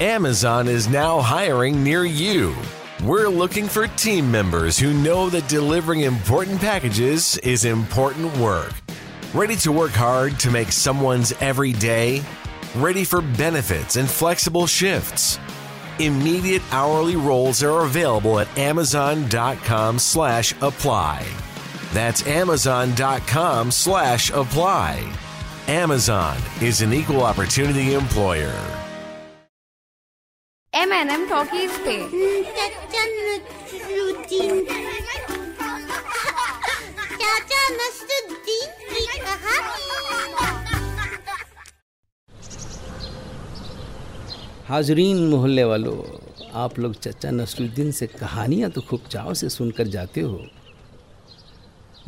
Amazon is now hiring near you. We're looking for team members who know that delivering important packages is important work. Ready to work hard to make someone's every day? Ready for benefits and flexible shifts? Immediate hourly roles are available at amazon.com slash apply. That's amazon.com slash apply. Amazon is an equal opportunity employer. M N M talkies पे। चाचा नसरुद्दीन की कहानी। हाजरीन मोहल्ले वालों आप लोग चचा नसरुद्दीन से कहानियाँ तो खूब चाव से सुनकर जाते हो।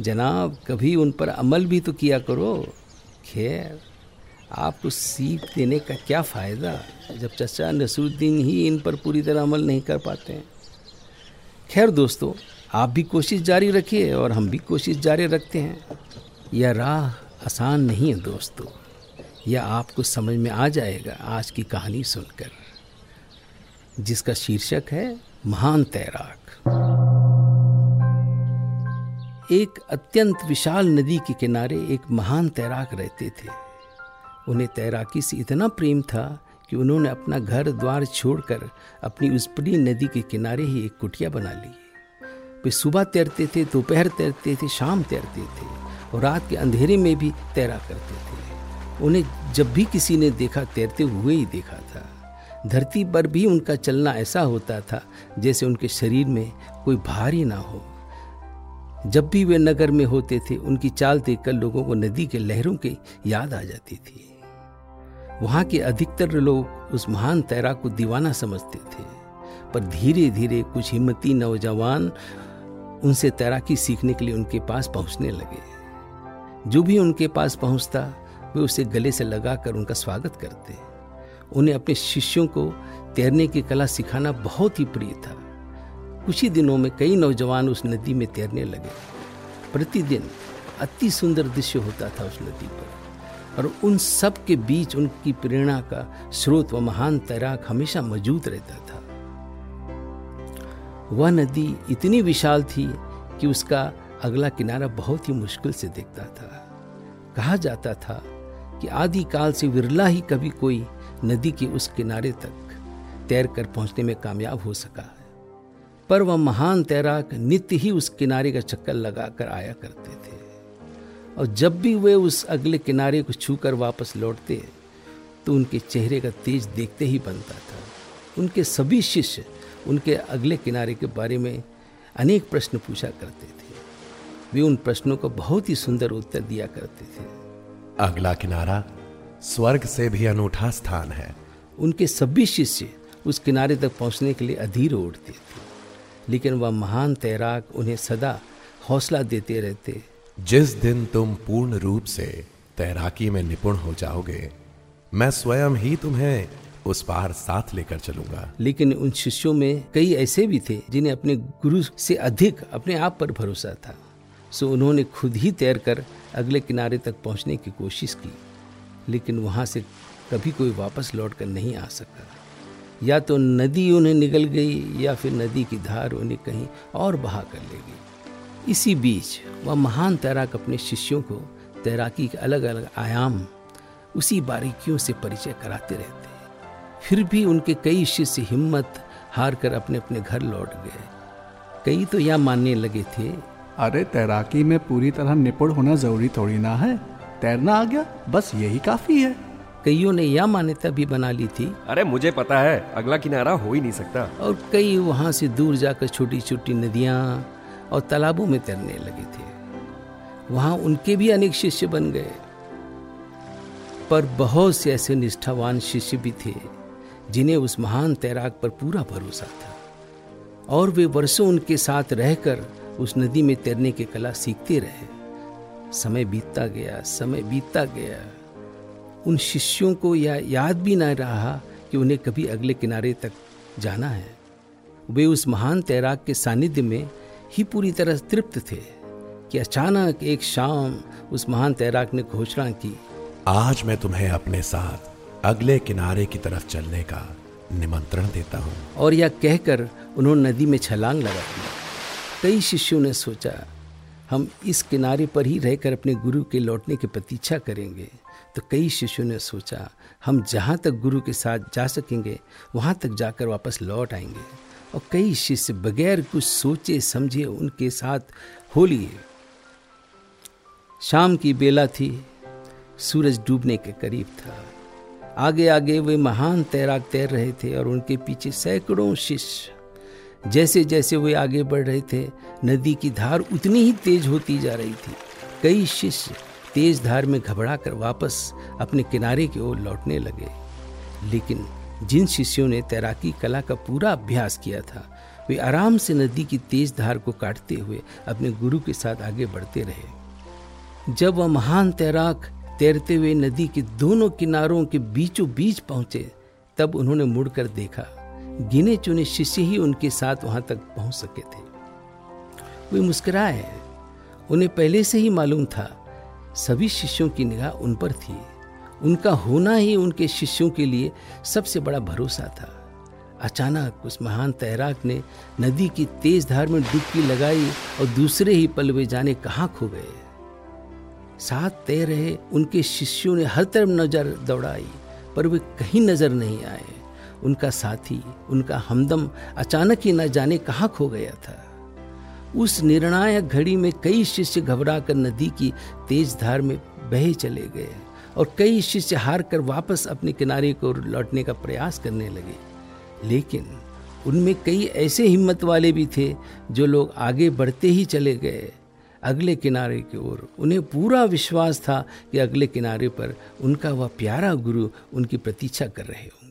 जनाब कभी उन पर अमल भी तो किया करो। खैर आपको सीख देने का क्या फ़ायदा? जब चचा नसरुद्दीन ही इन पर पूरी तरह अमल नहीं कर पाते हैं। खैर दोस्तों, आप भी कोशिश जारी रखिए और हम भी कोशिश जारी रखते हैं। यह राह आसान नहीं है दोस्तों। यह आपको समझ में आ जाएगा आज की कहानी सुनकर। जिसका शीर्षक है, महान तैराक। एक अत्यंत विशाल नदी के किनारे एक महान तैराक रहते थे। उन्हें तैराकी से इतना प्रेम था कि उन्होंने अपना घर द्वार छोड़कर अपनी उस बड़ी नदी के किनारे ही एक कुटिया बना ली। वे सुबह तैरते थे, दोपहर तैरते थे, शाम तैरते थे और रात के अंधेरे में भी तैरा करते थे। उन्हें जब भी किसी ने देखा, तैरते हुए ही देखा था। धरती पर भी उनका चलना ऐसा होता था जैसे उनके शरीर में कोई भार ही ना हो। जब भी वे नगर में होते थे, उनकी चाल देखकर लोगों को नदी के लहरों की याद आ जाती थी। वहाँ के अधिकतर लोग उस महान तैराक को दीवाना समझते थे, पर धीरे धीरे कुछ हिम्मती नौजवान उनसे तैराकी सीखने के लिए उनके पास पहुँचने लगे। जो भी उनके पास पहुँचता, वे उसे गले से लगाकर उनका स्वागत करते। उन्हें अपने शिष्यों को तैरने की कला सिखाना बहुत ही प्रिय था। कुछ ही दिनों में कई नौजवान उस नदी में तैरने लगे। प्रतिदिन अति सुंदर दृश्य होता था उस नदी पर। और उन सब के बीच उनकी प्रेरणा का स्रोत व महान तैराक हमेशा मौजूद रहता था। वह नदी इतनी विशाल थी कि उसका अगला किनारा बहुत ही मुश्किल से दिखता था। कहा जाता था कि आदि काल से विरला ही कभी कोई नदी के उस किनारे तक तैर कर पहुँचने में कामयाब हो सका है। पर वह महान तैराक नित्य ही उस किनारे का चक्कर लगाकर आया करते थे। और जब भी वे उस अगले किनारे को छूकर वापस लौटते तो उनके चेहरे का तेज देखते ही बनता था। उनके सभी शिष्य उनके अगले किनारे के बारे में अनेक प्रश्न पूछा करते थे। वे उन प्रश्नों को बहुत ही सुंदर उत्तर दिया करते थे। अगला किनारा स्वर्ग से भी अनूठा स्थान है। उनके सभी शिष्य उस किनारे तक पहुँचने के लिए अधीर उठते थे लेकिन वह महान तैराक उन्हें सदा हौसला देते रहते जिस दिन तुम पूर्ण रूप से तैराकी में निपुण हो जाओगे, मैं स्वयं ही तुम्हें उस पार साथ लेकर चलूँगा। लेकिन उन शिष्यों में कई ऐसे भी थे जिन्हें अपने गुरु से अधिक अपने आप पर भरोसा था। सो उन्होंने खुद ही तैरकर अगले किनारे तक पहुँचने की कोशिश की, लेकिन वहाँ से कभी कोई वापस लौट कर नहीं आ सका। या तो नदी उन्हें निकल गई या फिर नदी की धार उन्हें कहीं और बहा कर ले गई। इसी बीच वह महान तैराक अपने शिष्यों को तैराकी के अलग अलग आयाम उसी बारीकियों से परिचय कराते रहते फिर भी उनके कई शिष्य हिम्मत हार कर अपने अपने घर लौट गए। कई तो यह मानने लगे थे अरे तैराकी में पूरी तरह निपुण होना ज़रूरी थोड़ी ना है। तैरना आ गया बस यही काफ़ी है। कईयों ने यह मान्यता भी बना ली थी। अरे मुझे पता है अगला किनारा हो ही नहीं सकता। और कई वहाँ से दूर जाकर छोटी छोटी नदियाँ और तालाबों में तैरने लगे थे। वहाँ उनके भी अनेक शिष्य बन गए। पर बहुत से ऐसे निष्ठावान शिष्य भी थे, जिन्हें उस महान तैराक पर पूरा भरोसा था। और वे वर्षों उनके साथ रहकर उस नदी में तैरने की कला सीखते रहे। समय बीतता गया, समय बीतता गया। उन शिष्यों को यह याद भी ना रहा कि उन्हें कभी अगले किनारे तक जाना है। वे उस महान तैराक के सानिध्य में ही पूरी तरह तृप्त थे कि अचानक एक शाम उस महान तैराक ने घोषणा की। आज मैं तुम्हें अपने साथ अगले किनारे की तरफ़ चलने का निमंत्रण देता हूँ। और यह कहकर उन्होंने नदी में छलांग लगा दी। कई शिष्यों ने सोचा हम इस किनारे पर ही रहकर अपने गुरु के लौटने की प्रतीक्षा करेंगे। तो कई शिष्यों ने सोचा हम जहाँ तक गुरु के साथ जा सकेंगे वहाँ तक जाकर वापस लौट आएँगे। और कई शिष्य बगैर कुछ सोचे, समझे, उनके साथ हो लिए। शाम की बेला थी, सूरज डूबने के करीब था। आगे आगे वे महान तैराक तैर रहे थे और उनके पीछे सैकड़ों शिष्य। जैसे जैसे वे आगे बढ़ रहे थे, नदी की धार उतनी ही तेज होती जा रही थी। कई शिष्य तेज धार में घबरा कर वापस अपने किनारे की ओर लौटने लगे। लेकिन जिन शिष्यों ने तैराकी कला का पूरा अभ्यास किया था, वे आराम से नदी की तेज धार को काटते हुए अपने गुरु के साथ आगे बढ़ते रहे। जब वह महान तैराक तैरते हुए नदी के दोनों किनारों के बीचों बीच पहुँचे, तब उन्होंने मुड़कर देखा गिने चुने शिष्य ही उनके साथ वहाँ तक पहुँच सके थे। वे मुस्कुराए। उन्हें पहले से ही मालूम था, सभी शिष्यों की निगाह उन पर थी। उनका होना ही उनके शिष्यों के लिए सबसे बड़ा भरोसा था। अचानक उस महान तैराक ने नदी की तेज धार में डुबकी लगाई और दूसरे ही पल वे जाने कहाँ खो गए। साथ तैर रहे उनके शिष्यों ने हर तरफ़ नज़र दौड़ाई, पर वे कहीं नज़र नहीं आए। उनका साथी, उनका हमदम अचानक ही न जाने कहाँ खो गया था। उस निर्णायक घड़ी में कई शिष्य घबरा कर नदी की तेज धार में बहे चले गए। और कई शिष्य हार कर वापस अपने किनारे को लौटने का प्रयास करने लगे। लेकिन उनमें कई ऐसे हिम्मत वाले भी थे जो लोग आगे बढ़ते ही चले गए। अगले किनारे की ओर उन्हें पूरा विश्वास था कि अगले किनारे पर उनका वह प्यारा गुरु उनकी प्रतीक्षा कर रहे होंगे।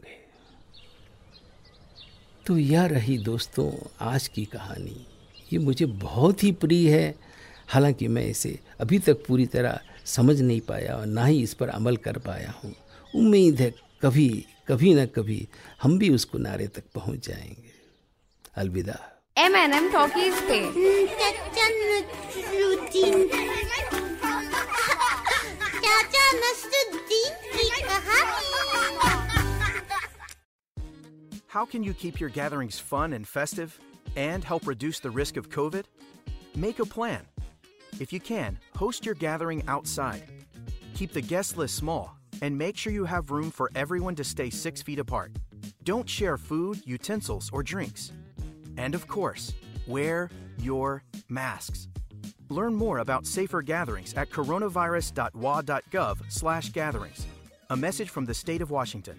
तो यह रही दोस्तों, आज की कहानी। ये मुझे बहुत ही प्रिय है। हालाँकि मैं इसे अभी तक पूरी तरह समझ नहीं पाया और ना ही इस पर अमल कर पाया हूँ। उम्मीद है कभी कभी ना कभी हम भी उस किनारे तक पहुँच जाएँगे। अलविदा। एम एन एम टॉकीज पे। चाचा नसरुद्दीन। चाचा नसरुद्दीन की कहानी। How can you keep your gatherings fun and festive and help reduce the risk of COVID? Make a plan. If you can, host your gathering outside. Keep the guest list small and make sure you have room for everyone to stay six feet apart. Don't share food, utensils, or drinks. And of course, wear your masks. Learn more about safer gatherings at coronavirus.wa.gov/gatherings. A message from the state of Washington.